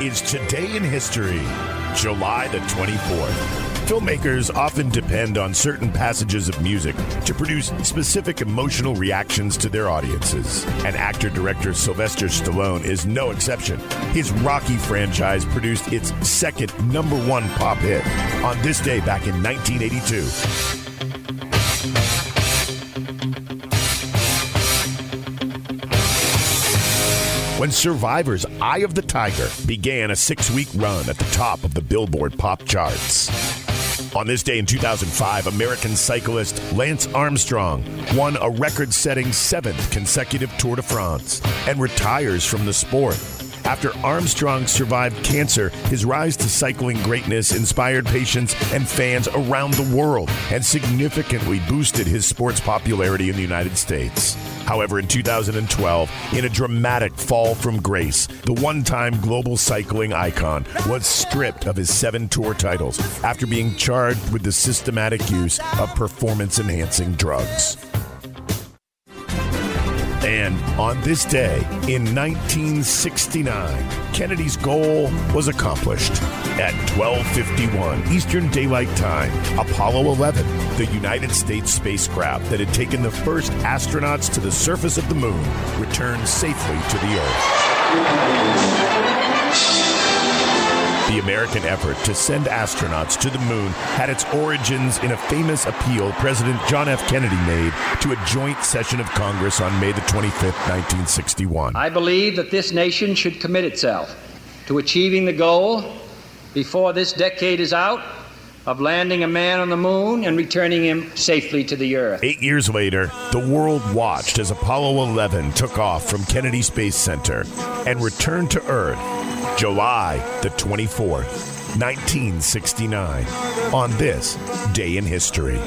Is Today in History, July the 24th. Filmmakers often depend on certain passages of music to produce specific emotional reactions to their audiences. And actor director Sylvester Stallone is no exception. His Rocky franchise produced its second number one pop hit on this day back in 1982. When Survivor's Eye of the Tiger began a six week run at the top of the Billboard pop charts. On this day in 2005, American cyclist Lance Armstrong won a record setting seventh consecutive Tour de France and retires from the sport. After Armstrong survived cancer, his rise to cycling greatness inspired patients and fans around the world and significantly boosted his sport's popularity in the United States. However, in 2012, in a dramatic fall from grace, the one time global cycling icon was stripped of his seven tour titles after being charged with the systematic use of performance enhancing drugs. And on this day in 1969, Kennedy's goal was accomplished. At 12:51 Eastern Daylight Time, Apollo 11, the United States spacecraft that had taken the first astronauts to the surface of the moon, returned safely to the Earth. American effort to send astronauts to the moon had its origins in a famous appeal President John F. Kennedy made to a joint session of Congress on May the 25th, 1961. I believe that this nation should commit itself to achieving the goal before this decade is out of landing a man on the moon and returning him safely to the earth. Eight years later, the world watched as Apollo 11 took off from Kennedy Space Center and returned to Earth July the 24th, 1969, on this day in history.